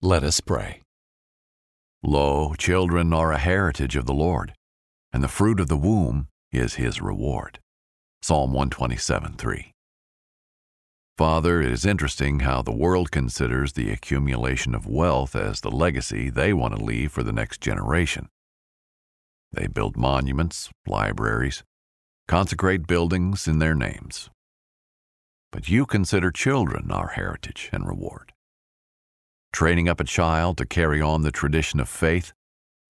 Let us pray. Lo, children are a heritage of the Lord, and the fruit of the womb is his reward. Psalm 127 3. Father, it is interesting how the world considers the accumulation of wealth as the legacy they want to leave for the next generation. They build monuments, libraries, consecrate buildings in their names. But you consider children our heritage and reward. Training up a child to carry on the tradition of faith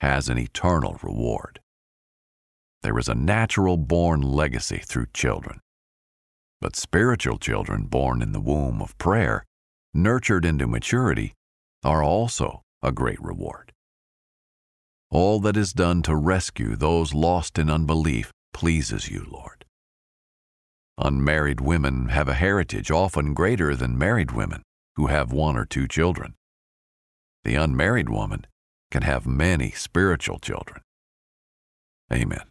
has an eternal reward. There is a natural born legacy through children. But spiritual children born in the womb of prayer, nurtured into maturity, are also a great reward. All that is done to rescue those lost in unbelief pleases you, Lord. Unmarried women have a heritage often greater than married women who have one or two children. The unmarried woman can have many spiritual children. Amen.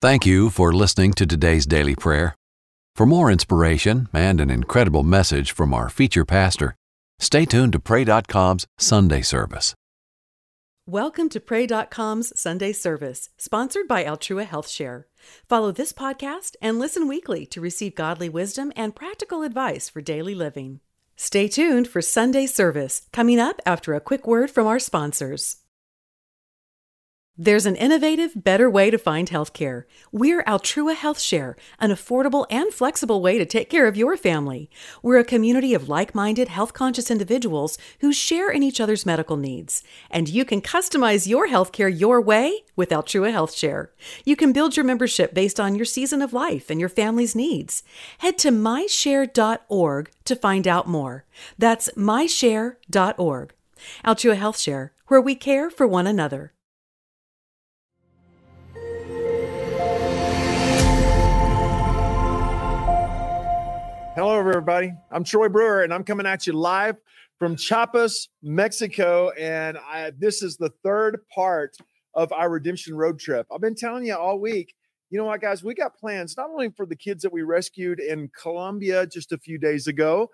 Thank you for listening to today's daily prayer. For more inspiration and an incredible message from our feature pastor, stay tuned to Pray.com's Sunday service. Welcome to Pray.com's Sunday service, sponsored by Altrua Health Share. Follow this podcast and listen weekly to receive godly wisdom and practical advice for daily living. Stay tuned for Sunday service coming up after a quick word from our sponsors. There's an innovative, better way to find healthcare. We're Altrua Health Share, an affordable and flexible way to take care of your family. We're a community of like minded, health conscious individuals who share in each other's medical needs. And you can customize your healthcare your way with Altrua Health Share. You can build your membership based on your season of life and your family's needs. Head to myshare.org to find out more. That's myshare.org. Altrua Health Share, where we care for one another. Hello, everybody. I'm Troy Brewer, and I'm coming at you live from Chiapas, Mexico. And I, this is the third part of our redemption road trip. I've been telling you all week, you know what, guys, we got plans not only for the kids that we rescued in Colombia just a few days ago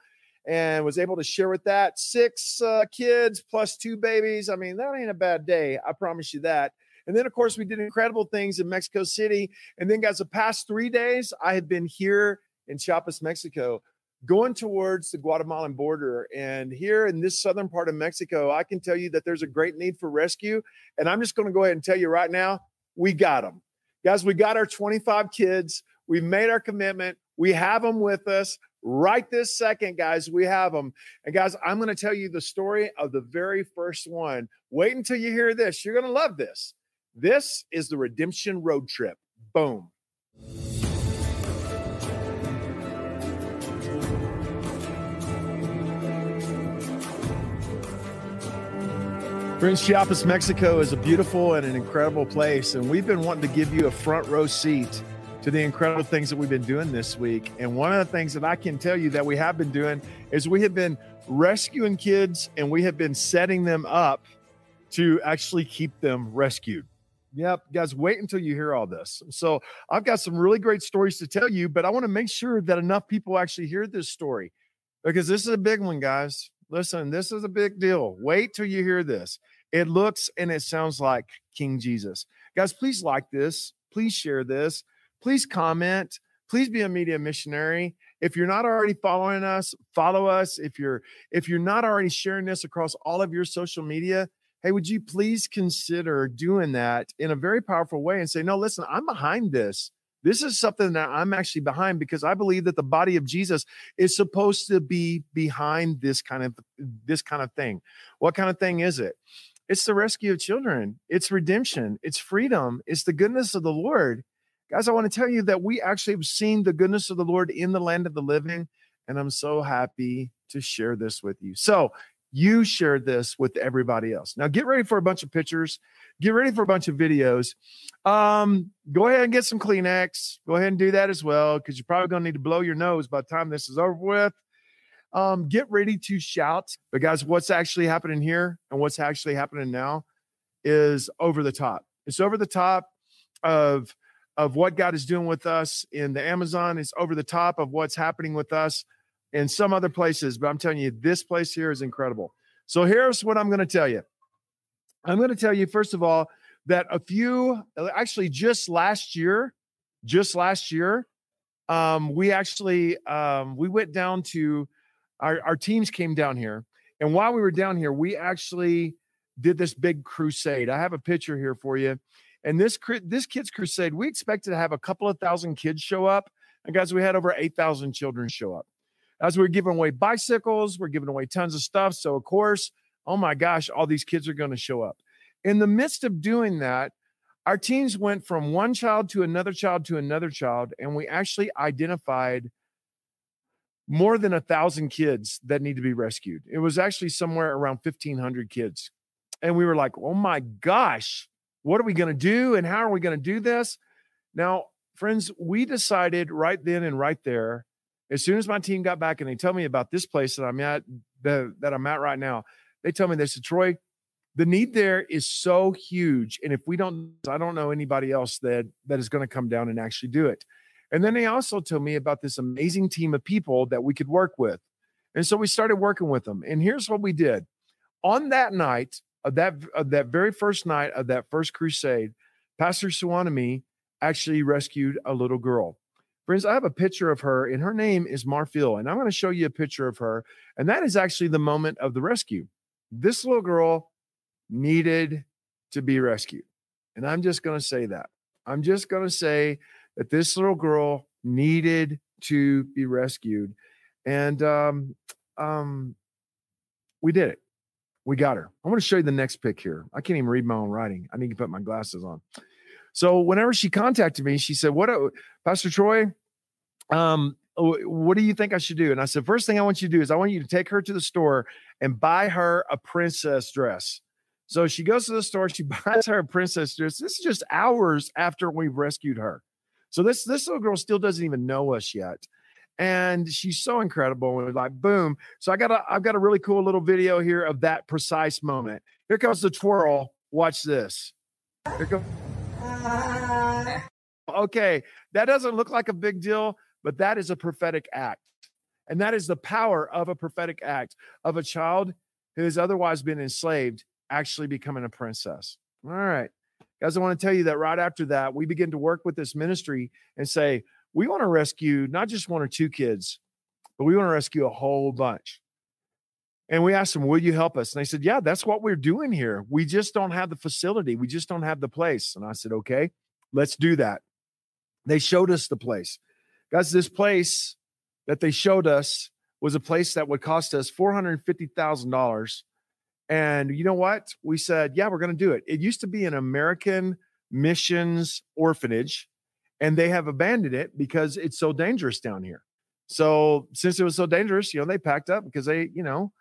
and was able to share with that six uh, kids plus two babies. I mean, that ain't a bad day. I promise you that. And then, of course, we did incredible things in Mexico City. And then, guys, the past three days, I have been here in Chiapas, Mexico, going towards the Guatemalan border. And here in this southern part of Mexico, I can tell you that there's a great need for rescue. And I'm just going to go ahead and tell you right now, we got them. Guys, we got our 25 kids. We've made our commitment. We have them with us right this second, guys. We have them. And guys, I'm going to tell you the story of the very first one. Wait until you hear this. You're going to love this. This is the Redemption Road Trip. Boom. Friends, Chiapas, Mexico is a beautiful and an incredible place. And we've been wanting to give you a front row seat to the incredible things that we've been doing this week. And one of the things that I can tell you that we have been doing is we have been rescuing kids and we have been setting them up to actually keep them rescued. Yep, guys, wait until you hear all this. So, I've got some really great stories to tell you, but I want to make sure that enough people actually hear this story because this is a big one, guys. Listen, this is a big deal. Wait till you hear this. It looks and it sounds like King Jesus. Guys, please like this. Please share this. Please comment. Please be a media missionary. If you're not already following us, follow us. If you're if you're not already sharing this across all of your social media, hey, would you please consider doing that in a very powerful way and say, "No, listen, I'm behind this." This is something that I'm actually behind because I believe that the body of Jesus is supposed to be behind this kind of this kind of thing. What kind of thing is it? It's the rescue of children. It's redemption. It's freedom. It's the goodness of the Lord. Guys, I want to tell you that we actually have seen the goodness of the Lord in the land of the living. And I'm so happy to share this with you. So, you share this with everybody else. Now, get ready for a bunch of pictures, get ready for a bunch of videos. Um, go ahead and get some Kleenex. Go ahead and do that as well, because you're probably going to need to blow your nose by the time this is over with. Um, get ready to shout. But, guys, what's actually happening here and what's actually happening now is over the top. It's over the top of of what God is doing with us in the Amazon. It's over the top of what's happening with us in some other places, but I'm telling you, this place here is incredible. So here's what I'm going to tell you. I'm going to tell you, first of all, that a few, actually, just last year, just last year, um, we actually um, we went down to our, our teams came down here, and while we were down here, we actually did this big crusade. I have a picture here for you. And this this kids crusade, we expected to have a couple of thousand kids show up. And guys, we had over 8,000 children show up. As we are giving away bicycles, we're giving away tons of stuff. So of course, oh my gosh, all these kids are going to show up. In the midst of doing that, our teams went from one child to another child to another child, and we actually identified more than a thousand kids that need to be rescued. It was actually somewhere around 1,500 kids. And we were like, oh my gosh, what are we going to do? And how are we going to do this? Now, friends, we decided right then and right there, as soon as my team got back and they tell me about this place that I'm at, the, that I'm at right now, they tell me they said, Troy, the need there is so huge. And if we don't, I don't know anybody else that that is going to come down and actually do it. And then they also told me about this amazing team of people that we could work with. And so we started working with them. And here's what we did. On that night, of that of that very first night of that first crusade, Pastor Suwanami actually rescued a little girl. Friends, I have a picture of her, and her name is Marfil. And I'm going to show you a picture of her. And that is actually the moment of the rescue. This little girl needed to be rescued. And I'm just going to say that. I'm just going to say that this little girl needed to be rescued. And um, um, we did it. We got her. I want to show you the next pic here. I can't even read my own writing. I need to put my glasses on. So whenever she contacted me, she said, "What, uh, Pastor Troy? Um, what do you think I should do?" And I said, first thing I want you to do is I want you to take her to the store and buy her a princess dress." So she goes to the store, she buys her a princess dress. This is just hours after we've rescued her. So this this little girl still doesn't even know us yet. And she's so incredible. And like, boom. So I got a I've got a really cool little video here of that precise moment. Here comes the twirl. Watch this. Here comes Okay, that doesn't look like a big deal, but that is a prophetic act. And that is the power of a prophetic act of a child who has otherwise been enslaved actually becoming a princess. All right. Guys, I want to tell you that right after that, we begin to work with this ministry and say, we want to rescue not just one or two kids, but we want to rescue a whole bunch. And we asked them, Will you help us? And they said, Yeah, that's what we're doing here. We just don't have the facility. We just don't have the place. And I said, Okay, let's do that. They showed us the place. Guys, this place that they showed us was a place that would cost us $450,000 and you know what? We said, yeah, we're going to do it. It used to be an American missions orphanage, and they have abandoned it because it's so dangerous down here. So since it was so dangerous, you know, they packed up because they, you know,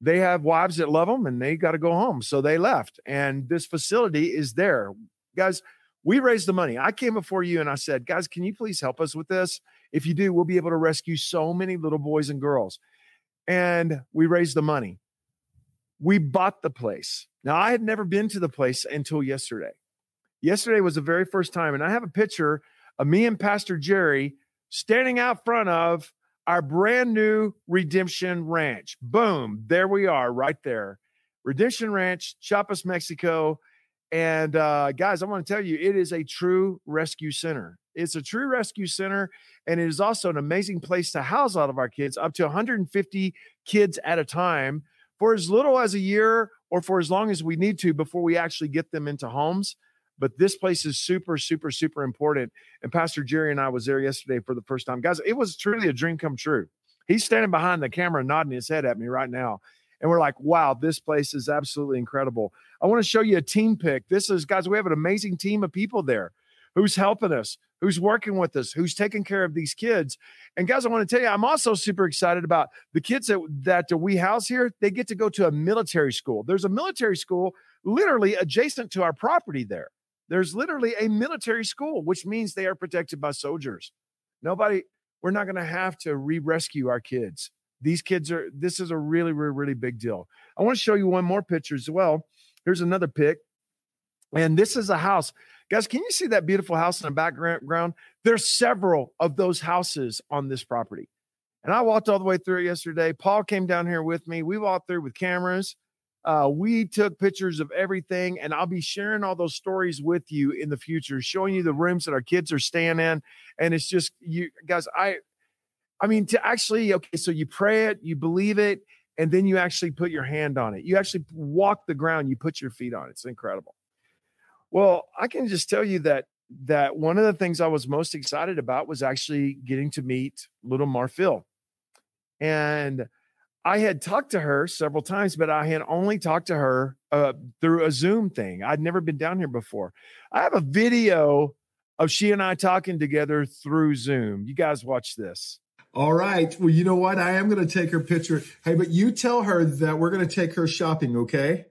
they have wives that love them and they got to go home. So they left. And this facility is there. Guys, we raised the money. I came before you and I said, guys, can you please help us with this? If you do, we'll be able to rescue so many little boys and girls. And we raised the money we bought the place. Now, I had never been to the place until yesterday. Yesterday was the very first time, and I have a picture of me and Pastor Jerry standing out front of our brand new Redemption Ranch. Boom, there we are, right there. Redemption Ranch, Chiapas, Mexico. And uh, guys, I want to tell you, it is a true rescue center. It's a true rescue center, and it is also an amazing place to house all of our kids, up to 150 kids at a time for as little as a year or for as long as we need to before we actually get them into homes. But this place is super, super, super important. And Pastor Jerry and I was there yesterday for the first time. Guys, it was truly a dream come true. He's standing behind the camera nodding his head at me right now. And we're like, wow, this place is absolutely incredible. I want to show you a team pick. This is, guys, we have an amazing team of people there who's helping us, who's working with us, who's taking care of these kids. And guys, I want to tell you, I'm also super excited about the kids that, that we house here. They get to go to a military school. There's a military school literally adjacent to our property there. There's literally a military school, which means they are protected by soldiers. Nobody, we're not going to have to re rescue our kids. These kids are, this is a really, really, really big deal. I want to show you one more picture as well. Here's another pic. And this is a house. Guys, can you see that beautiful house in the background? There's several of those houses on this property. And I walked all the way through it yesterday. Paul came down here with me. We walked through with cameras. Uh, we took pictures of everything, and I'll be sharing all those stories with you in the future, showing you the rooms that our kids are staying in. And it's just you guys, I I mean, to actually, okay, so you pray it, you believe it, and then you actually put your hand on it. You actually walk the ground, you put your feet on it. It's incredible. Well, I can just tell you that that one of the things I was most excited about was actually getting to meet little Marfil. And I had talked to her several times, but I had only talked to her uh, through a Zoom thing. I'd never been down here before. I have a video of she and I talking together through Zoom. You guys watch this. All right. Well, you know what? I am going to take her picture. Hey, but you tell her that we're going to take her shopping, okay?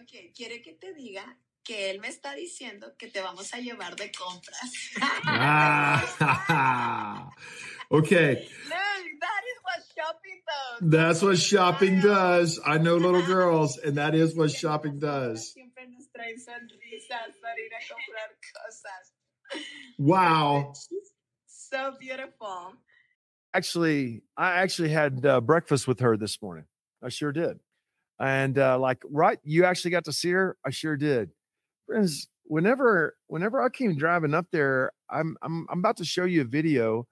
Okay, quiere que te diga que él me está diciendo que te vamos a llevar de compras. ah, okay. Look, that is what shopping does. That's what shopping does. I know little girls, and that is what shopping does. Siempre nos trae sonrisas para ir a comprar cosas. Wow. So beautiful. Actually, I actually had uh, breakfast with her this morning. I sure did. And uh, like, right, you actually got to see her. I sure did friends, whenever whenever I came driving up there, I'm I'm I'm about to show you a video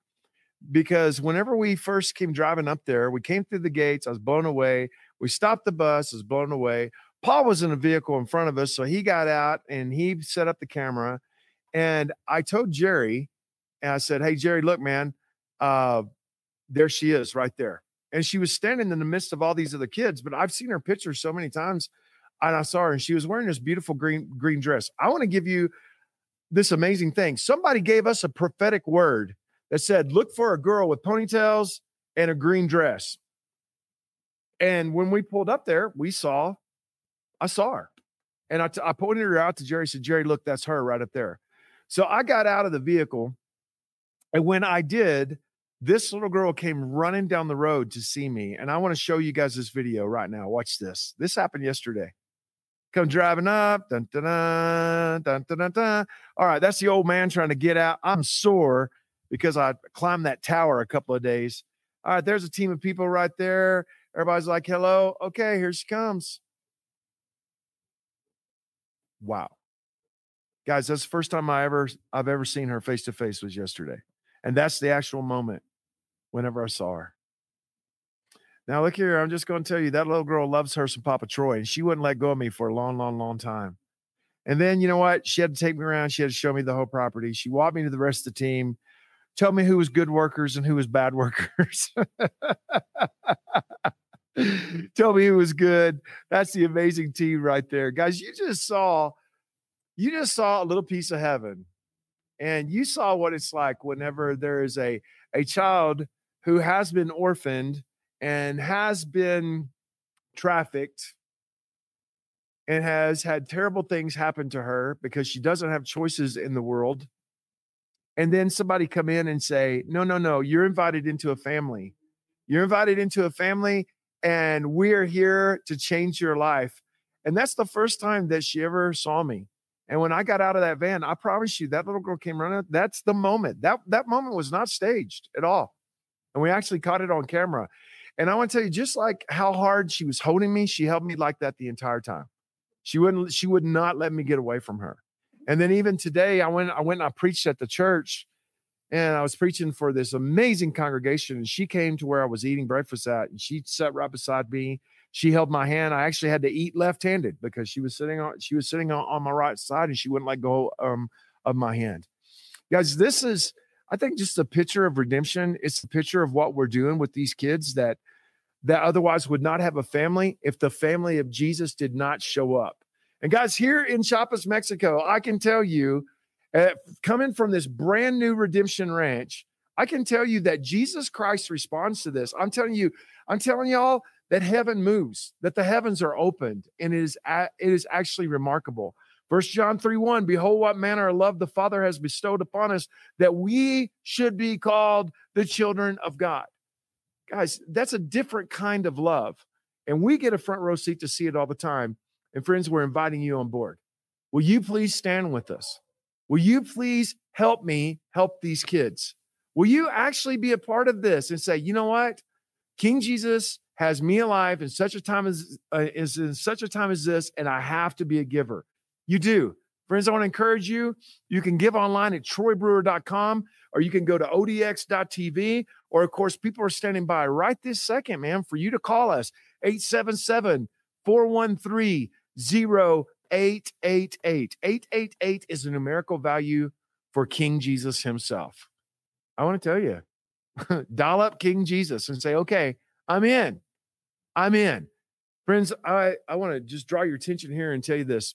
because whenever we first came driving up there, we came through the gates. I was blown away. We stopped the bus. I was blown away. Paul was in a vehicle in front of us, so he got out and he set up the camera. And I told Jerry, and I said, "Hey, Jerry, look, man, uh, there she is, right there." And she was standing in the midst of all these other kids, but I've seen her picture so many times and I saw her and she was wearing this beautiful green green dress. I want to give you this amazing thing. Somebody gave us a prophetic word that said, "Look for a girl with ponytails and a green dress." And when we pulled up there, we saw, I saw her, and I, t- I pointed her out to Jerry. Said, "Jerry, look, that's her right up there." So I got out of the vehicle, and when I did, this little girl came running down the road to see me, and I want to show you guys this video right now. Watch this. This happened yesterday come driving up. Dun, dun, dun, dun, dun, dun, dun. All right, that's the old man trying to get out. I'm sore because I climbed that tower a couple of days. All right, there's a team of people right there. Everybody's like, hello. Okay, here she comes. Wow. Guys, that's the first time I ever I've ever seen her face to face was yesterday. And that's the actual moment whenever I saw her. Now, look here. I'm just going to tell you that little girl loves her some Papa Troy, and she wouldn't let go of me for a long, long, long time. And then, you know what? She had to take me around. She had to show me the whole property. She walked me to the rest of the team, told me who was good workers and who was bad workers. tell me who was good. That's the amazing team right there. Guys, you just saw, you just saw a little piece of heaven. And you saw what it's like whenever there is a, a child who has been orphaned and has been trafficked and has had terrible things happen to her because she doesn't have choices in the world. And then somebody come in and say, No, no, no, you're invited into a family. You're invited into a family, and we're here to change your life. And that's the first time that she ever saw me. And when I got out of that van, I promise you that little girl came running. That's the moment. That that moment was not staged at all. And we actually caught it on camera. And I want to tell you, just like how hard she was holding me, she held me like that the entire time. She wouldn't, she would not let me get away from her. And then even today, I went, I went and I preached at the church and I was preaching for this amazing congregation. And she came to where I was eating breakfast at, and she sat right beside me. She held my hand. I actually had to eat left-handed because she was sitting on she was sitting on, on my right side, and she wouldn't let go um, of my hand. Guys, this is I think just a picture of redemption. It's the picture of what we're doing with these kids that that otherwise would not have a family if the family of Jesus did not show up. And guys, here in Chiapas, Mexico, I can tell you, uh, coming from this brand new redemption ranch, I can tell you that Jesus Christ responds to this. I'm telling you, I'm telling y'all that heaven moves, that the heavens are opened, and it is a, it is actually remarkable. First John 3 1, behold, what manner of love the Father has bestowed upon us that we should be called the children of God. Guys, that's a different kind of love. And we get a front row seat to see it all the time. And friends, we're inviting you on board. Will you please stand with us? Will you please help me help these kids? Will you actually be a part of this and say, you know what? King Jesus has me alive in such a time as uh, is in such a time as this, and I have to be a giver. You do. Friends, I want to encourage you. You can give online at troybrewer.com or you can go to odx.tv. Or, of course, people are standing by right this second, man, for you to call us 877 413 0888. 888 is a numerical value for King Jesus himself. I want to tell you, dial up King Jesus and say, okay, I'm in. I'm in. Friends, I, I want to just draw your attention here and tell you this.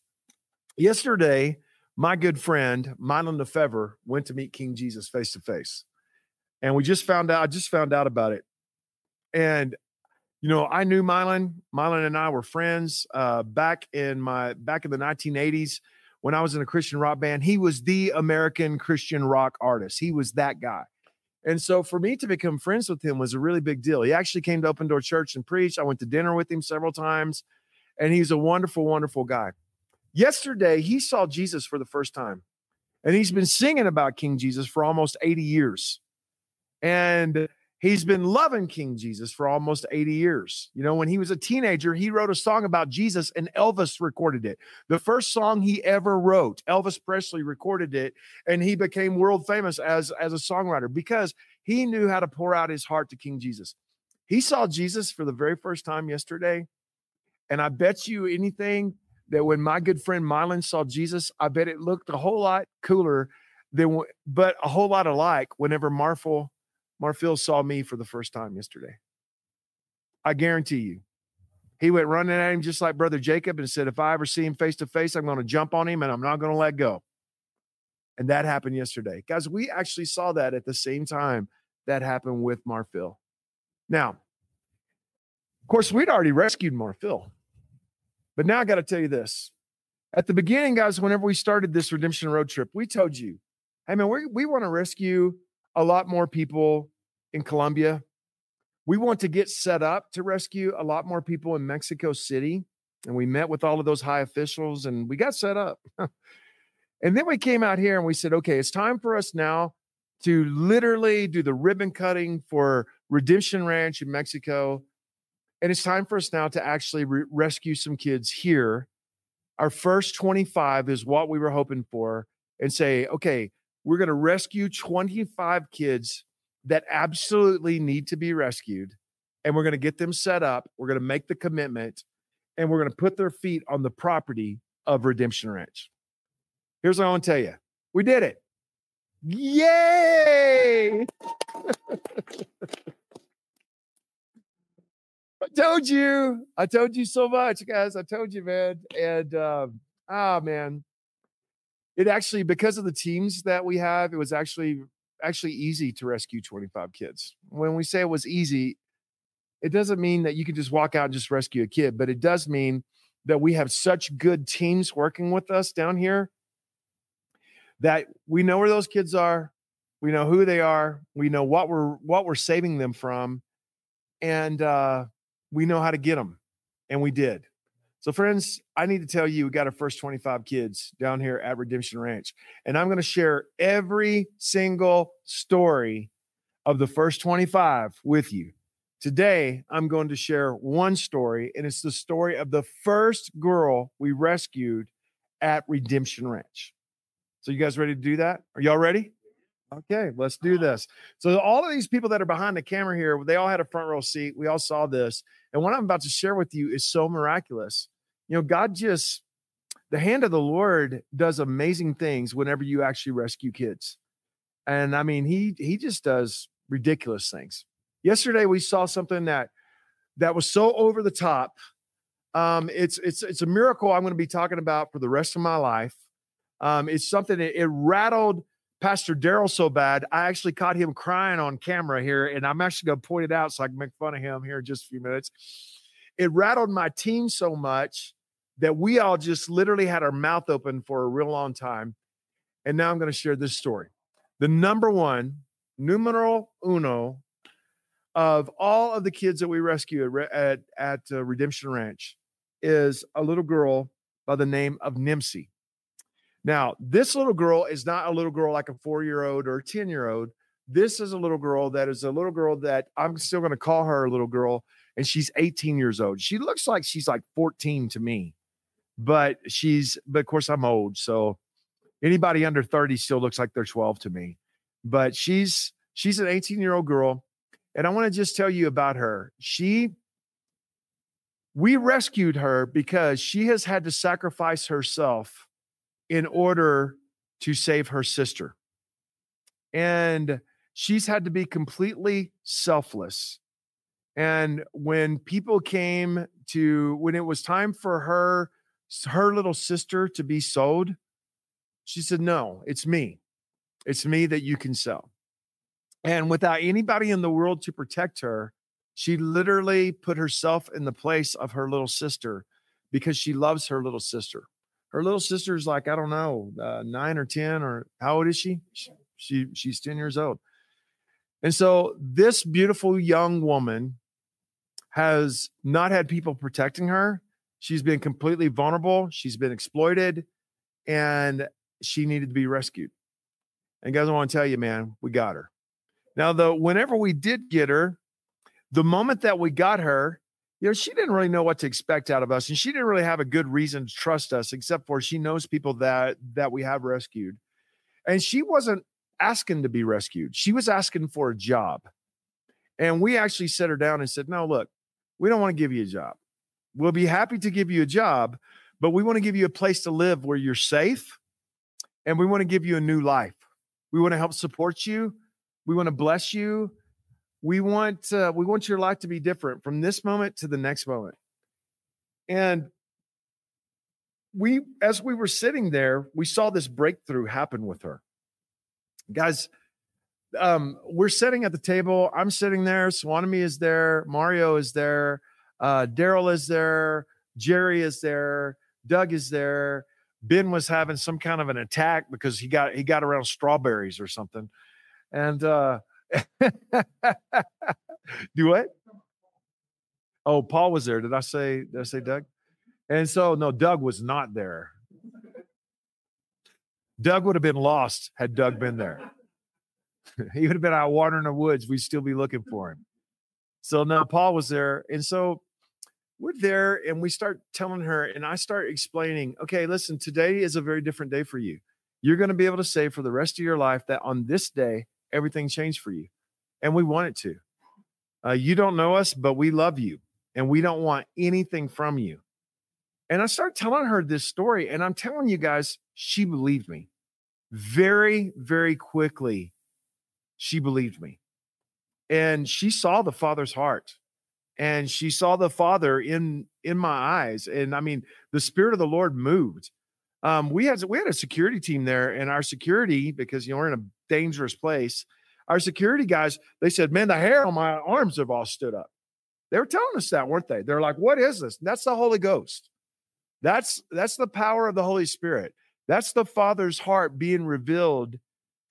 Yesterday, my good friend, Mylon Lefevre, went to meet King Jesus face to face. And we just found out, I just found out about it. And you know, I knew Mylon. Mylon and I were friends uh, back in my back in the 1980s when I was in a Christian rock band. He was the American Christian rock artist. He was that guy. And so for me to become friends with him was a really big deal. He actually came to Open Door Church and preached. I went to dinner with him several times, and he's a wonderful, wonderful guy. Yesterday, he saw Jesus for the first time, and he's been singing about King Jesus for almost 80 years. And he's been loving King Jesus for almost 80 years. You know, when he was a teenager, he wrote a song about Jesus and Elvis recorded it. The first song he ever wrote, Elvis Presley recorded it and he became world famous as as a songwriter because he knew how to pour out his heart to King Jesus. He saw Jesus for the very first time yesterday. And I bet you anything that when my good friend Mylon saw Jesus, I bet it looked a whole lot cooler than, but a whole lot alike whenever Marfil Marfil saw me for the first time yesterday. I guarantee you. He went running at him just like Brother Jacob and said, If I ever see him face to face, I'm going to jump on him and I'm not going to let go. And that happened yesterday. Guys, we actually saw that at the same time that happened with Marfil. Now, of course, we'd already rescued Marfil. But now I got to tell you this. At the beginning, guys, whenever we started this redemption road trip, we told you, hey, man, we, we want to rescue a lot more people in Colombia. We want to get set up to rescue a lot more people in Mexico City. And we met with all of those high officials and we got set up. and then we came out here and we said, okay, it's time for us now to literally do the ribbon cutting for Redemption Ranch in Mexico. And it's time for us now to actually re- rescue some kids here. Our first 25 is what we were hoping for, and say, okay, we're going to rescue 25 kids that absolutely need to be rescued. And we're going to get them set up. We're going to make the commitment and we're going to put their feet on the property of Redemption Ranch. Here's what I want to tell you we did it. Yay! I told you. I told you so much, guys. I told you, man. And um, ah, man, it actually because of the teams that we have, it was actually actually easy to rescue 25 kids. When we say it was easy, it doesn't mean that you can just walk out and just rescue a kid, but it does mean that we have such good teams working with us down here that we know where those kids are, we know who they are, we know what we're what we're saving them from, and uh, we know how to get them, and we did. So, friends, I need to tell you, we got our first 25 kids down here at Redemption Ranch. And I'm going to share every single story of the first 25 with you. Today, I'm going to share one story, and it's the story of the first girl we rescued at Redemption Ranch. So, you guys ready to do that? Are y'all ready? Okay, let's do this. So, all of these people that are behind the camera here, they all had a front row seat. We all saw this. And what I'm about to share with you is so miraculous. You know, God just, the hand of the Lord does amazing things whenever you actually rescue kids. And I mean, he he just does ridiculous things. Yesterday we saw something that that was so over the top. Um, it's it's it's a miracle I'm going to be talking about for the rest of my life. Um, it's something that it rattled Pastor Daryl so bad, I actually caught him crying on camera here, and I'm actually going to point it out so I can make fun of him here in just a few minutes. It rattled my team so much that we all just literally had our mouth open for a real long time. And now I'm going to share this story. The number one, numero uno, of all of the kids that we rescued at, at, at uh, Redemption Ranch is a little girl by the name of Nimsi. Now, this little girl is not a little girl like a four year old or a 10 year old. this is a little girl that is a little girl that I'm still going to call her a little girl, and she's 18 years old. She looks like she's like 14 to me, but she's, but of course, I'm old. So anybody under 30 still looks like they're 12 to me. But she's, she's an 18 year old girl. And I want to just tell you about her. She, we rescued her because she has had to sacrifice herself in order to save her sister. And she's had to be completely selfless. And when people came to, when it was time for her, her little sister to be sold, she said, No, it's me. It's me that you can sell. And without anybody in the world to protect her, she literally put herself in the place of her little sister because she loves her little sister. Her little sister is like, I don't know, uh, nine or 10, or how old is she? she? She's 10 years old. And so this beautiful young woman has not had people protecting her. She's been completely vulnerable. She's been exploited and she needed to be rescued. And guys, I want to tell you, man, we got her. Now, though, whenever we did get her, the moment that we got her, you know, she didn't really know what to expect out of us, and she didn't really have a good reason to trust us, except for she knows people that that we have rescued, and she wasn't asking to be rescued. She was asking for a job, and we actually set her down and said, "No, look, we don't want to give you a job. We'll be happy to give you a job, but we want to give you a place to live where you're safe, and we want to give you a new life. We want to help support you." We want to bless you. We want uh, we want your life to be different from this moment to the next moment. And we, as we were sitting there, we saw this breakthrough happen with her. Guys, um, we're sitting at the table. I'm sitting there. Swanami is there. Mario is there. Uh, Daryl is there. Jerry is there. Doug is there. Ben was having some kind of an attack because he got he got around strawberries or something. And uh do what? Oh, Paul was there. Did I say did I say Doug? And so no, Doug was not there. Doug would have been lost had Doug been there. he would have been out watering the woods. We'd still be looking for him. So now Paul was there. And so we're there and we start telling her, and I start explaining, okay, listen, today is a very different day for you. You're going to be able to say for the rest of your life that on this day, everything changed for you. And we want it to. Uh, you don't know us, but we love you and we don't want anything from you. And I start telling her this story, and I'm telling you guys, she believed me very, very quickly. She believed me. And she saw the father's heart and she saw the father in in my eyes and i mean the spirit of the lord moved um, we had we had a security team there, and our security because you know we're in a dangerous place. Our security guys they said, "Man, the hair on my arms have all stood up." They were telling us that, weren't they? They're like, "What is this?" That's the Holy Ghost. That's that's the power of the Holy Spirit. That's the Father's heart being revealed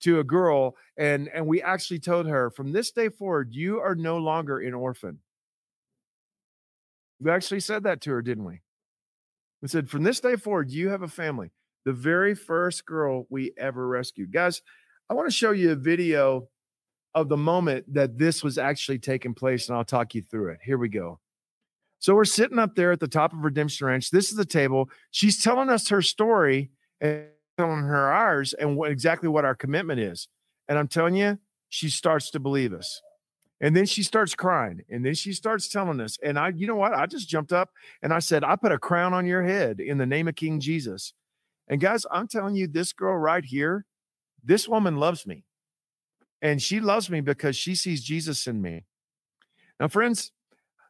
to a girl, and and we actually told her from this day forward, you are no longer an orphan. We actually said that to her, didn't we? And said, From this day forward, you have a family. The very first girl we ever rescued. Guys, I want to show you a video of the moment that this was actually taking place, and I'll talk you through it. Here we go. So we're sitting up there at the top of Redemption Ranch. This is the table. She's telling us her story and telling her ours and what, exactly what our commitment is. And I'm telling you, she starts to believe us. And then she starts crying. And then she starts telling us. And I, you know what? I just jumped up and I said, I put a crown on your head in the name of King mm. Jesus. And guys, I'm telling you, this girl right here, this woman loves me. And she loves me because she sees Jesus in me. Now, friends,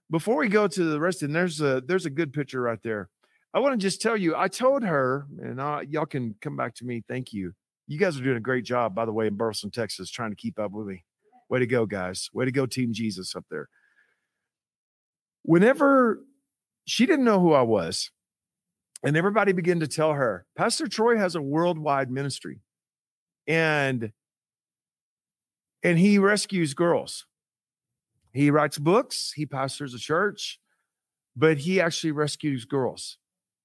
before we go to the rest, and there's a there's a good picture right there. I want to just tell you, I told her, and I, y'all can come back to me. Thank you. You guys are doing a great job, by the way, in Burleson, Texas, trying to keep up with me. Way to go, guys. Way to go, Team Jesus up there. Whenever she didn't know who I was, and everybody began to tell her, Pastor Troy has a worldwide ministry. And and he rescues girls. He writes books, he pastors a church, but he actually rescues girls.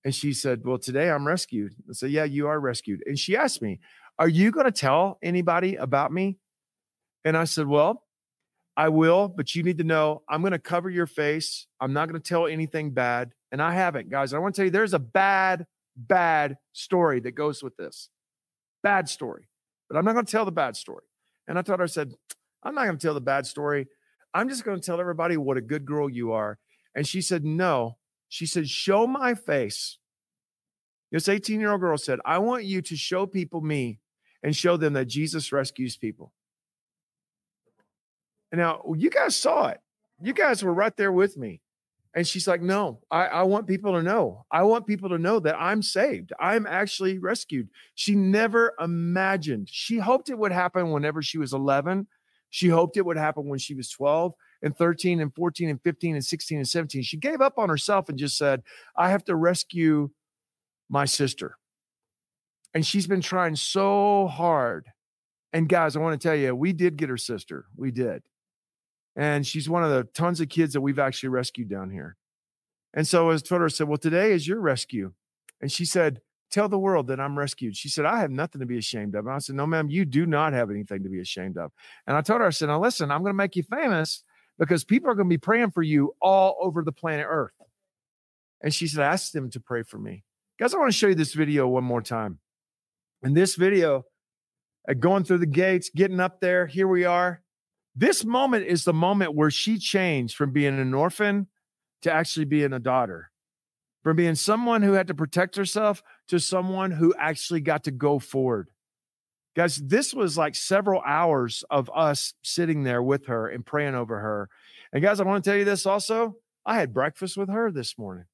And she said, Well, today I'm rescued. I said, Yeah, you are rescued. And she asked me, Are you going to tell anybody about me? And I said, Well, I will, but you need to know I'm going to cover your face. I'm not going to tell anything bad. And I haven't, guys. I want to tell you there's a bad, bad story that goes with this. Bad story. But I'm not going to tell the bad story. And I told her, I said, I'm not going to tell the bad story. I'm just going to tell everybody what a good girl you are. And she said, No. She said, Show my face. This 18 year old girl said, I want you to show people me and show them that Jesus rescues people. Now you guys saw it. You guys were right there with me. And she's like, No, I, I, want people to know. I want people to know that I'm saved. I'm actually rescued. She never imagined. She hoped it would happen whenever she was 11. She hoped it would happen when she was 12 and 13 and 14 and 15 and 16 and 17. She gave up on herself and just said, I have to rescue my sister. And she's been trying so hard. And guys, I want to tell you, we did get her sister. We did. And she's one of the tons of kids that we've actually rescued down here. And so as Twitter said, Well, today is your rescue. And she said, Tell the world that I'm rescued. She said, I have nothing to be ashamed of. And I said, No, ma'am, you do not have anything to be ashamed of. And I told her, I said, Now listen, I'm going to make you famous because people are going to be praying for you all over the planet Earth. And she said, Ask them to pray for me. Guys, I want to show you this video one more time. In this video, uh, going through the gates, getting up there, here we are. This moment is the moment where she changed from being an orphan to actually being a daughter, from being someone who had to protect herself to someone who actually got to go forward. Guys, this was like several hours of us sitting there with her and praying over her. And guys, I want to tell you this also. I had breakfast with her this morning.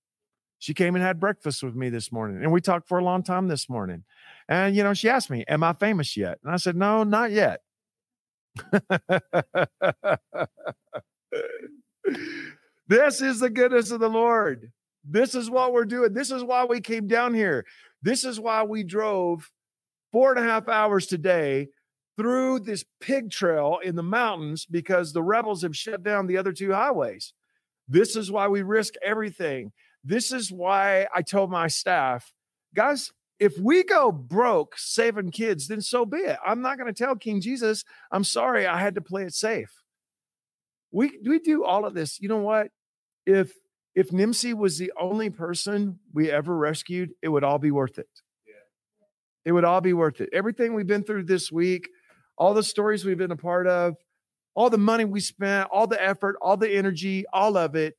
She came and had breakfast with me this morning, and we talked for a long time this morning. And, you know, she asked me, Am I famous yet? And I said, No, not yet. this is the goodness of the Lord. This is what we're doing. This is why we came down here. This is why we drove four and a half hours today through this pig trail in the mountains because the rebels have shut down the other two highways. This is why we risk everything. This is why I told my staff, guys, if we go broke saving kids, then so be it. I'm not going to tell King Jesus, I'm sorry, I had to play it safe. We we do all of this. You know what? If if Nimsi was the only person we ever rescued, it would all be worth it. Yeah. It would all be worth it. Everything we've been through this week, all the stories we've been a part of, all the money we spent, all the effort, all the energy, all of it,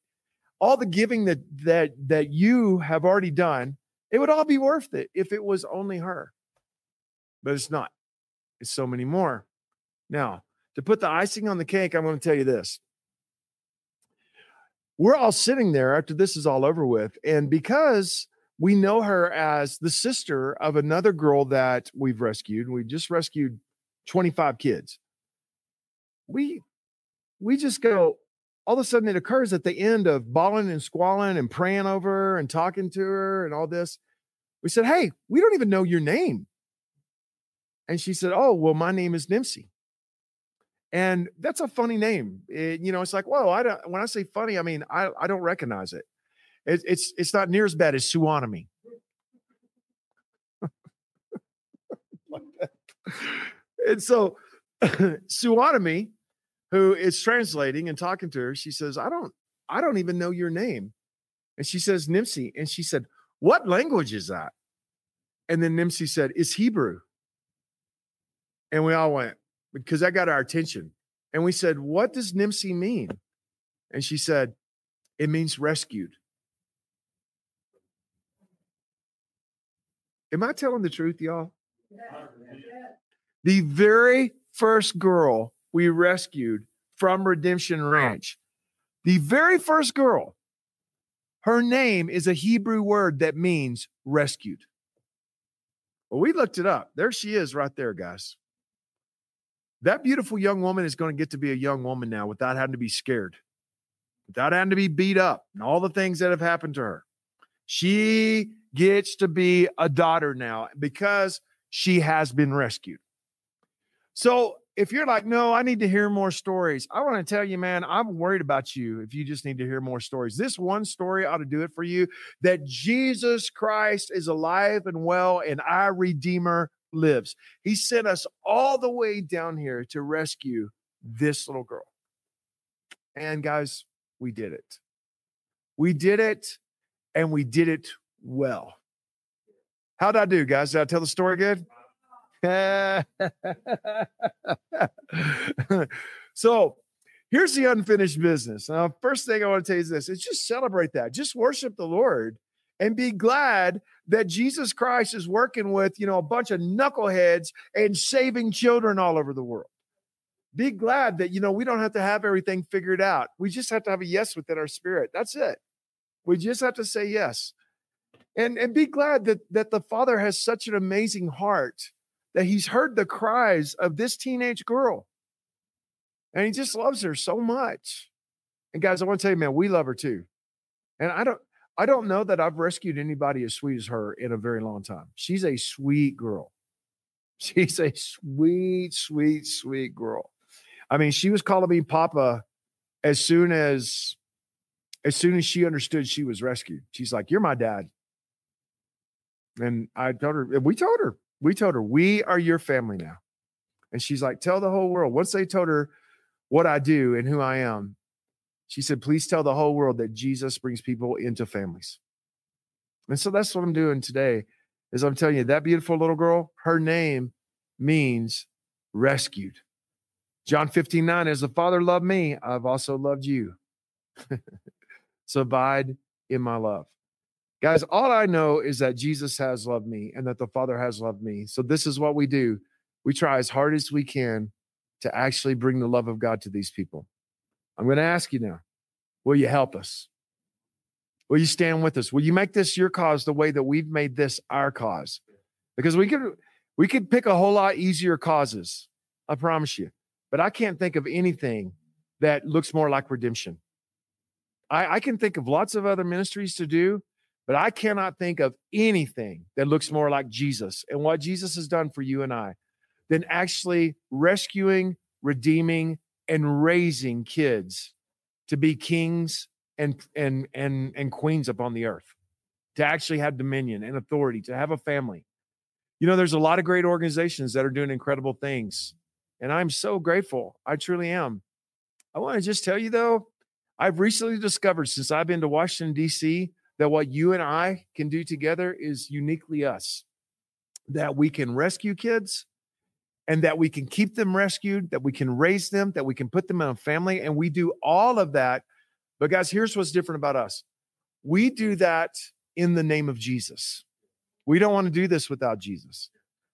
all the giving that that that you have already done it would all be worth it if it was only her. But it's not. It's so many more. Now, to put the icing on the cake, I'm going to tell you this. We're all sitting there after this is all over with. And because we know her as the sister of another girl that we've rescued, we just rescued 25 kids. We we just go, all of a sudden it occurs at the end of bawling and squalling and praying over her and talking to her and all this. We said, Hey, we don't even know your name. And she said, Oh, well, my name is Nimsi. And that's a funny name. It, you know, it's like, whoa, I don't when I say funny, I mean I, I don't recognize it. it. It's it's not near as bad as Suwanami. and so Suwanami who is translating and talking to her, she says, I don't, I don't even know your name. And she says, Nimsi. And she said, What language is that? And then Nimsi said, It's Hebrew. And we all went, because that got our attention. And we said, What does Nimsi mean? And she said, It means rescued. Am I telling the truth, y'all? The very first girl we rescued from Redemption Ranch. The very first girl, her name is a Hebrew word that means rescued. Well, we looked it up. There she is right there, guys. That beautiful young woman is going to get to be a young woman now without having to be scared, without having to be beat up, and all the things that have happened to her. She gets to be a daughter now because she has been rescued. So if you're like, no, I need to hear more stories, I want to tell you, man, I'm worried about you if you just need to hear more stories. This one story ought to do it for you that Jesus Christ is alive and well and our Redeemer lives. He sent us all the way down here to rescue this little girl. And guys, we did it. We did it and we did it well. How'd I do, guys? Did I tell the story good? so here's the unfinished business. Now, first thing I want to tell you is this it's just celebrate that. Just worship the Lord and be glad that Jesus Christ is working with, you know, a bunch of knuckleheads and saving children all over the world. Be glad that, you know, we don't have to have everything figured out. We just have to have a yes within our spirit. That's it. We just have to say yes. And, and be glad that, that the Father has such an amazing heart that He's heard the cries of this teenage girl. And He just loves her so much. And guys, I want to tell you, man, we love her too. And I don't, I don't know that I've rescued anybody as sweet as her in a very long time. She's a sweet girl. She's a sweet, sweet, sweet girl. I mean, she was calling me Papa as soon as as soon as she understood she was rescued. She's like, "You're my dad." And I told her, we told her, we told her, we are your family now. And she's like, tell the whole world. Once they told her what I do and who I am, she said, please tell the whole world that Jesus brings people into families. And so that's what I'm doing today is I'm telling you that beautiful little girl, her name means rescued. John 15, 9, as the Father loved me, I've also loved you. so abide in my love. Guys, all I know is that Jesus has loved me and that the Father has loved me. So this is what we do. We try as hard as we can to actually bring the love of God to these people. I'm going to ask you now will you help us? Will you stand with us? Will you make this your cause the way that we've made this our cause? Because we could we could pick a whole lot easier causes. I promise you. But I can't think of anything that looks more like redemption. I, I can think of lots of other ministries to do, but I cannot think of anything that looks more like Jesus and what Jesus has done for you and I than actually rescuing, redeeming, and raising kids to be kings and and and and queens upon the earth, to actually have dominion and authority, to have a family. You know, there's a lot of great organizations that are doing incredible things. And I'm so grateful. I truly am. I want to just tell you though, I've recently discovered since I've been to Washington, D.C., that what you and I can do together is uniquely us. That we can rescue kids and that we can keep them rescued, that we can raise them, that we can put them in a family. And we do all of that. But, guys, here's what's different about us we do that in the name of Jesus. We don't want to do this without Jesus.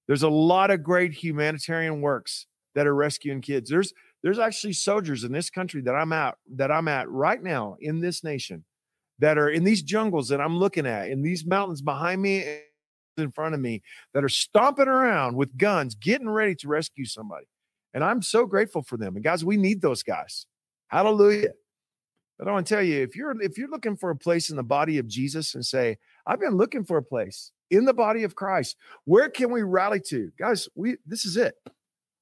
There's a lot of great humanitarian works that are rescuing kids. There's there's actually soldiers in this country that I'm at that I'm at right now in this nation that are in these jungles that I'm looking at, in these mountains behind me in front of me, that are stomping around with guns, getting ready to rescue somebody. And I'm so grateful for them. And guys, we need those guys. Hallelujah. But I want to tell you, if you're if you're looking for a place in the body of Jesus and say, I've been looking for a place in the body of Christ, where can we rally to? Guys, we this is it.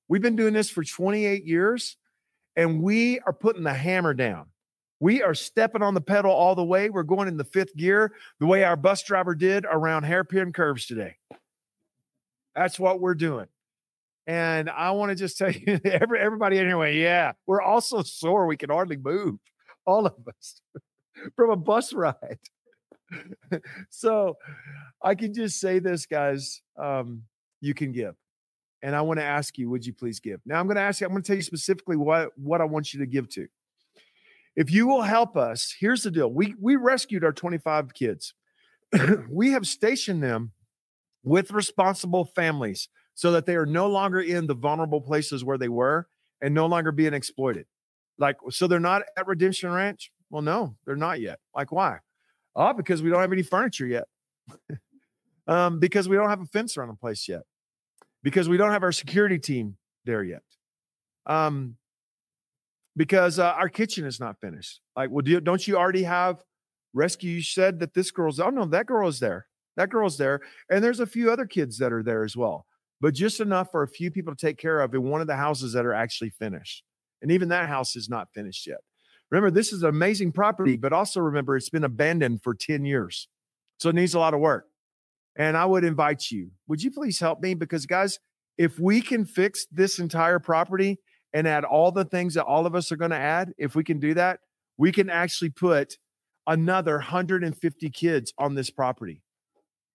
We've been doing this for 28 years, and we are putting the hammer down. We are stepping on the pedal all the way. We're going in the fifth gear, the way our bus driver did around hairpin curves today. That's what we're doing. And I want to just tell you, every, everybody anyway, yeah, we're all so sore we can hardly move, all of us, from a bus ride. so I can just say this, guys. Um, you can give. And I want to ask you, would you please give? Now I'm going to ask you, I'm going to tell you specifically what, what I want you to give to. If you will help us, here's the deal. We we rescued our 25 kids. we have stationed them with responsible families so that they are no longer in the vulnerable places where they were and no longer being exploited. Like, so they're not at Redemption Ranch? Well, no, they're not yet. Like, why? Oh, because we don't have any furniture yet. um, because we don't have a fence around the place yet. Because we don't have our security team there yet. Um, because uh, our kitchen is not finished. Like, well, do don't you already have rescue? You said that this girl's, oh no, that girl is there. That girl's there. And there's a few other kids that are there as well, but just enough for a few people to take care of in one of the houses that are actually finished. And even that house is not finished yet. Remember, this is an amazing property, but also remember it's been abandoned for 10 years. So it needs a lot of work. And I would invite you, would you please help me? Because, guys, if we can fix this entire property, and add all the things that all of us are going to add, if we can do that, we can actually put another 150 kids on this property.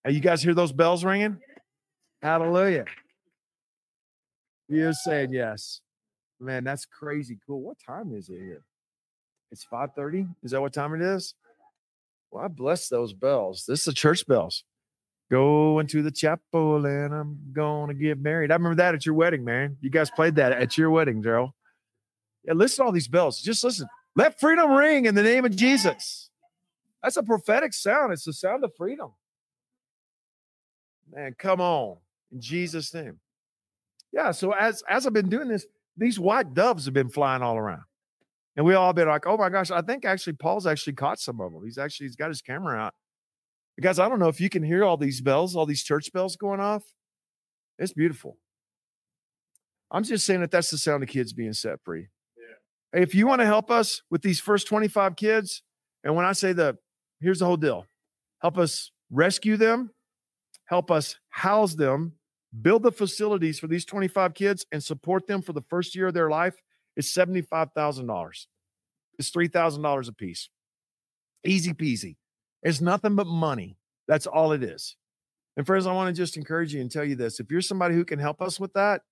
And you guys hear those bells ringing? Hallelujah. You're saying yes. Man, that's crazy cool. What time is it here? It's 5:30. Is that what time it is? Well, I bless those bells. This is the church bells. Going to the chapel and I'm gonna get married. I remember that at your wedding, man. You guys played that at your wedding, Daryl. Yeah, listen to all these bells. Just listen. Let freedom ring in the name of Jesus. That's a prophetic sound. It's the sound of freedom. Man, come on. In Jesus' name. Yeah. So as as I've been doing this, these white doves have been flying all around. And we all been like, oh my gosh, I think actually Paul's actually caught some of them. He's actually he's got his camera out. Guys, I don't know if you can hear all these bells, all these church bells going off. It's beautiful. I'm just saying that that's the sound of kids being set free. Yeah. If you want to help us with these first 25 kids, and when I say the here's the whole deal help us rescue them, help us house them, build the facilities for these 25 kids, and support them for the first year of their life is $75,000. It's $3,000 a piece. Easy peasy. It's nothing but money. That's all it is. And friends, I want to just encourage you and tell you this. If you're somebody who can help us with that,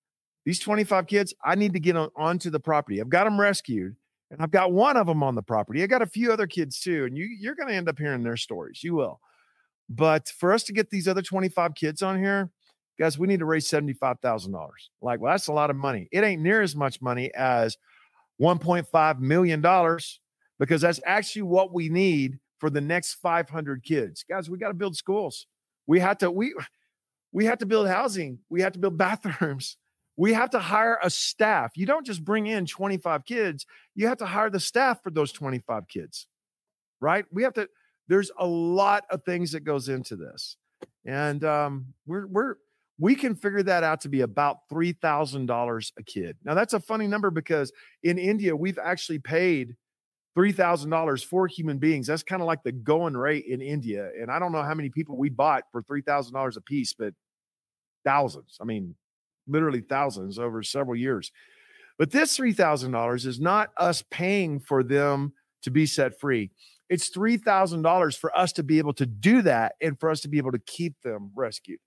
these 25 kids, I need to get on, onto the property. I've got them rescued and I've got one of them on the property. I got a few other kids too. And you, you're going to end up hearing their stories. You will. But for us to get these other 25 kids on here, guys, we need to raise $75,000. Like, well, that's a lot of money. It ain't near as much money as $1.5 million because that's actually what we need for the next 500 kids. Guys, we got to build schools. We have to we we have to build housing. We have to build bathrooms. We have to hire a staff. You don't just bring in 25 kids, you have to hire the staff for those 25 kids. Right? We have to there's a lot of things that goes into this. And um we're we're we can figure that out to be about $3,000 a kid. Now, that's a funny number because in India, we've actually paid $3,000 for human beings. That's kind of like the going rate in India. And I don't know how many people we bought for $3,000 a piece, but thousands. I mean, literally thousands over several years. But this $3,000 is not us paying for them to be set free. It's $3,000 for us to be able to do that and for us to be able to keep them rescued.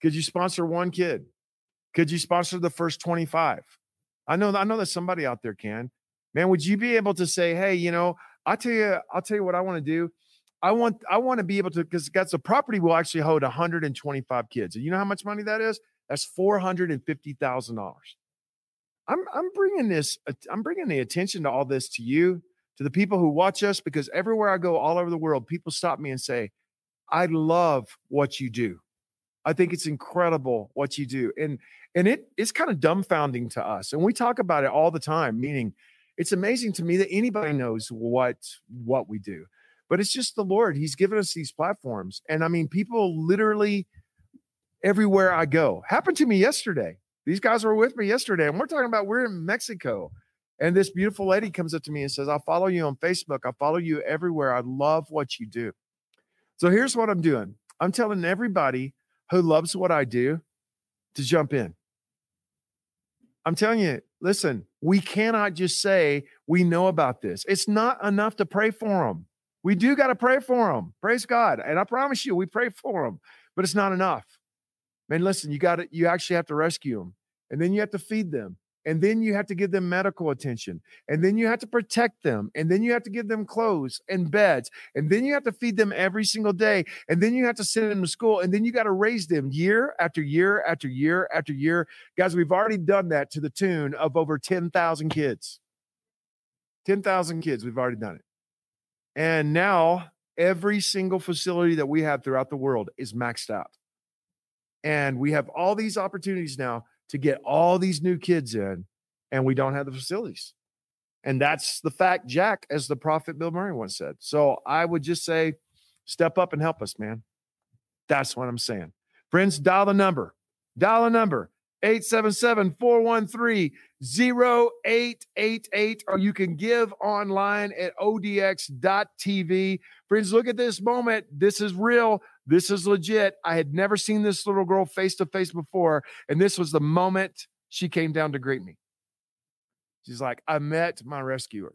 Could you sponsor one kid? Could you sponsor the first 25? I know I know that somebody out there can man, would you be able to say, hey, you know, I'll tell you, I'll tell you what I want to do. I want, I want to be able to, because that's a property will actually hold 125 kids. And you know how much money that is? That's four hundred and fifty thousand dollars. I'm, I'm bringing this, I'm bringing the attention to all this to you, to the people who watch us, because everywhere I go, all over the world, people stop me and say, I love what you do. I think it's incredible what you do. And and it it's kind of dumbfounding to us. And we talk about it all the time, meaning it's amazing to me that anybody knows what what we do but it's just the lord he's given us these platforms and i mean people literally everywhere i go happened to me yesterday these guys were with me yesterday and we're talking about we're in mexico and this beautiful lady comes up to me and says i follow you on facebook i follow you everywhere i love what you do. So here's what i'm doing i'm telling everybody who loves what i do to jump in. I'm telling you listen, we cannot just say we know about this. It's not enough to pray for them. We do got to pray for them. Praise God. And I promise you, we pray for them, but it's not enough. Man, listen, you got to, you actually have to rescue them and then you have to feed them and then you have to give them medical attention and then you have to protect them and then you have to give them clothes and beds and then you have to feed them every single day and then you have to send them to school and then you got to raise them year after year after year after year. Guys we've already done that to the tune of over 10,000 kids. 10,000 kids we've already done it. And now every single facility that we have throughout the world is maxed out. And we have all these opportunities now to get all these new kids in, and we don't have the facilities. And that's the fact, Jack, as the prophet Bill Murray once said. So I would just say, step up and help us, man. That's what I'm saying. Friends, dial the number. Dial the number 877 413 0888, or you can give online at odx.tv. Friends, look at this moment. This is real. This is legit. I had never seen this little girl face to face before. And this was the moment she came down to greet me. She's like, I met my rescuer.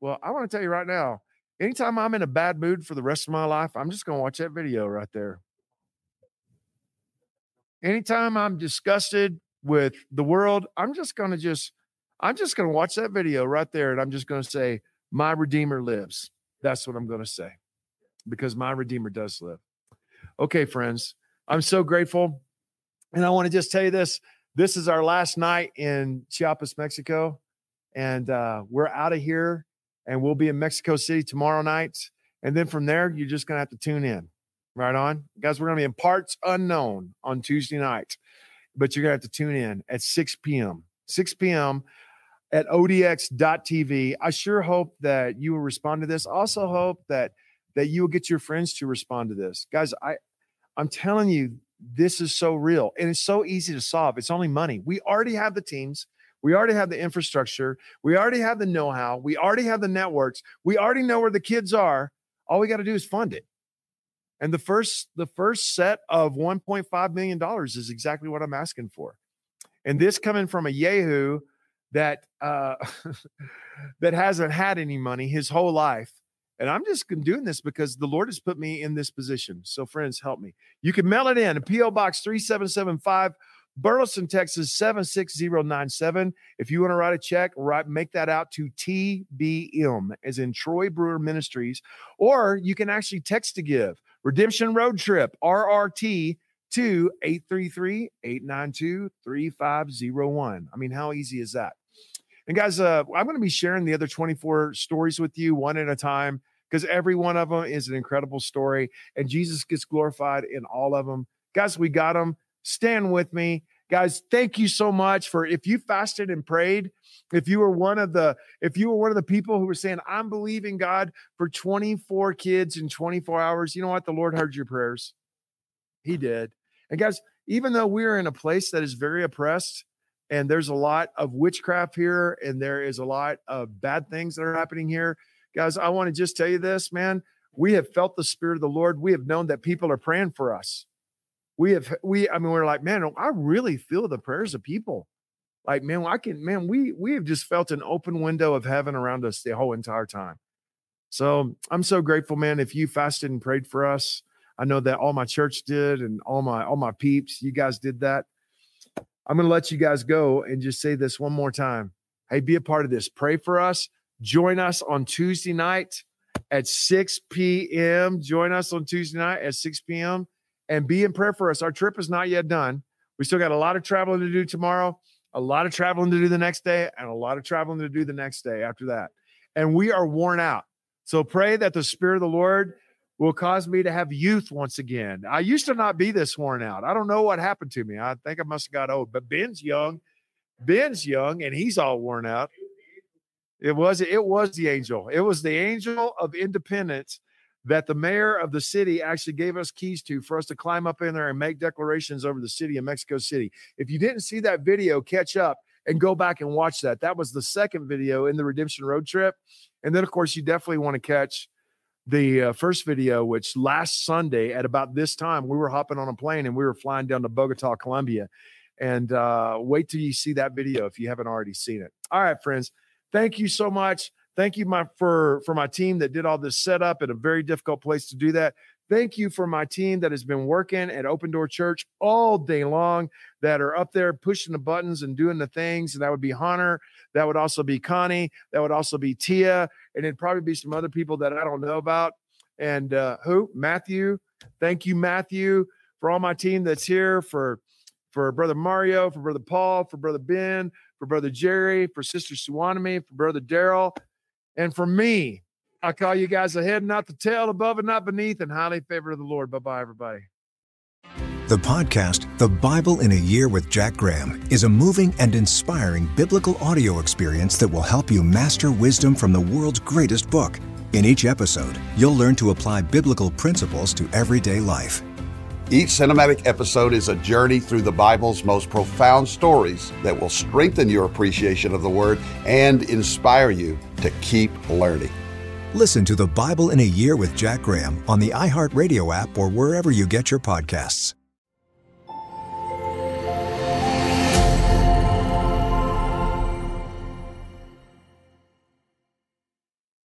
Well, I want to tell you right now, anytime I'm in a bad mood for the rest of my life, I'm just going to watch that video right there. Anytime I'm disgusted with the world, I'm just going to just, I'm just going to watch that video right there. And I'm just going to say, my Redeemer lives. That's what I'm going to say because my Redeemer does live. Okay, friends, I'm so grateful. And I want to just tell you this this is our last night in Chiapas, Mexico. And uh, we're out of here and we'll be in Mexico City tomorrow night. And then from there, you're just going to have to tune in. Right on. Guys, we're going to be in parts unknown on Tuesday night, but you're going to have to tune in at 6 p.m. 6 p.m. at odx.tv. I sure hope that you will respond to this. Also hope that that you will get your friends to respond to this. Guys, I I'm telling you, this is so real and it's so easy to solve. It's only money. We already have the teams. We already have the infrastructure. We already have the know how. We already have the networks. We already know where the kids are. All we got to do is fund it. And the first the first set of 1.5 million dollars is exactly what I'm asking for. And this coming from a Yahoo that uh, that hasn't had any money his whole life and I'm just doing this because the Lord has put me in this position. So, friends, help me. You can mail it in P.O. Box 3775, Burleson, Texas 76097. If you want to write a check, write make that out to TBM, as in Troy Brewer Ministries, or you can actually text to give Redemption Road Trip, RRT. to 833 892 3501. I mean, how easy is that? And guys, uh, I'm going to be sharing the other 24 stories with you one at a time because every one of them is an incredible story and Jesus gets glorified in all of them. Guys, we got them. Stand with me. Guys, thank you so much for if you fasted and prayed, if you were one of the if you were one of the people who were saying I'm believing God for 24 kids in 24 hours, you know what? The Lord heard your prayers. He did. And guys, even though we're in a place that is very oppressed, and there's a lot of witchcraft here and there is a lot of bad things that are happening here. Guys i want to just tell you this man we have felt the spirit of the lord. We have known that people are praying for us. We have we i mean we're like man i really feel the prayers of people. Like man i can man we we have just felt an open window of heaven around us the whole entire time. So i'm so grateful man if you fasted and prayed for us. I know that all my church did and all my all my peeps you guys did that I'm going to let you guys go and just say this one more time. Hey, be a part of this. Pray for us. Join us on Tuesday night at 6 p.m. Join us on Tuesday night at 6 p.m. and be in prayer for us. Our trip is not yet done. We still got a lot of traveling to do tomorrow, a lot of traveling to do the next day, and a lot of traveling to do the next day after that. And we are worn out. So pray that the Spirit of the Lord will cause me to have youth once again. I used to not be this worn out. I don't know what happened to me. I think I must have got old, but Ben's young. Ben's young and he's all worn out. It was it was the angel. It was the angel of independence that the mayor of the city actually gave us keys to for us to climb up in there and make declarations over the city of Mexico City. If you didn't see that video, catch up and go back and watch that. That was the second video in the Redemption Road Trip. And then, of course, you definitely want to catch the uh, first video, which last Sunday at about this time, we were hopping on a plane and we were flying down to Bogota, Colombia. And uh, wait till you see that video if you haven't already seen it. All right, friends, thank you so much. Thank you my for for my team that did all this setup in a very difficult place to do that. Thank you for my team that has been working at Open Door Church all day long, that are up there pushing the buttons and doing the things. And that would be Hunter. That would also be Connie. That would also be Tia. And it'd probably be some other people that I don't know about. And uh, who? Matthew. Thank you, Matthew, for all my team that's here, for for brother Mario, for brother Paul, for brother Ben, for brother Jerry, for sister Suwanami, for brother Daryl, and for me. I call you guys ahead, not the tail, above and not beneath, and highly favored of the Lord. Bye bye, everybody. The podcast, The Bible in a Year with Jack Graham, is a moving and inspiring biblical audio experience that will help you master wisdom from the world's greatest book. In each episode, you'll learn to apply biblical principles to everyday life. Each cinematic episode is a journey through the Bible's most profound stories that will strengthen your appreciation of the Word and inspire you to keep learning. Listen to The Bible in a Year with Jack Graham on the iHeartRadio app or wherever you get your podcasts.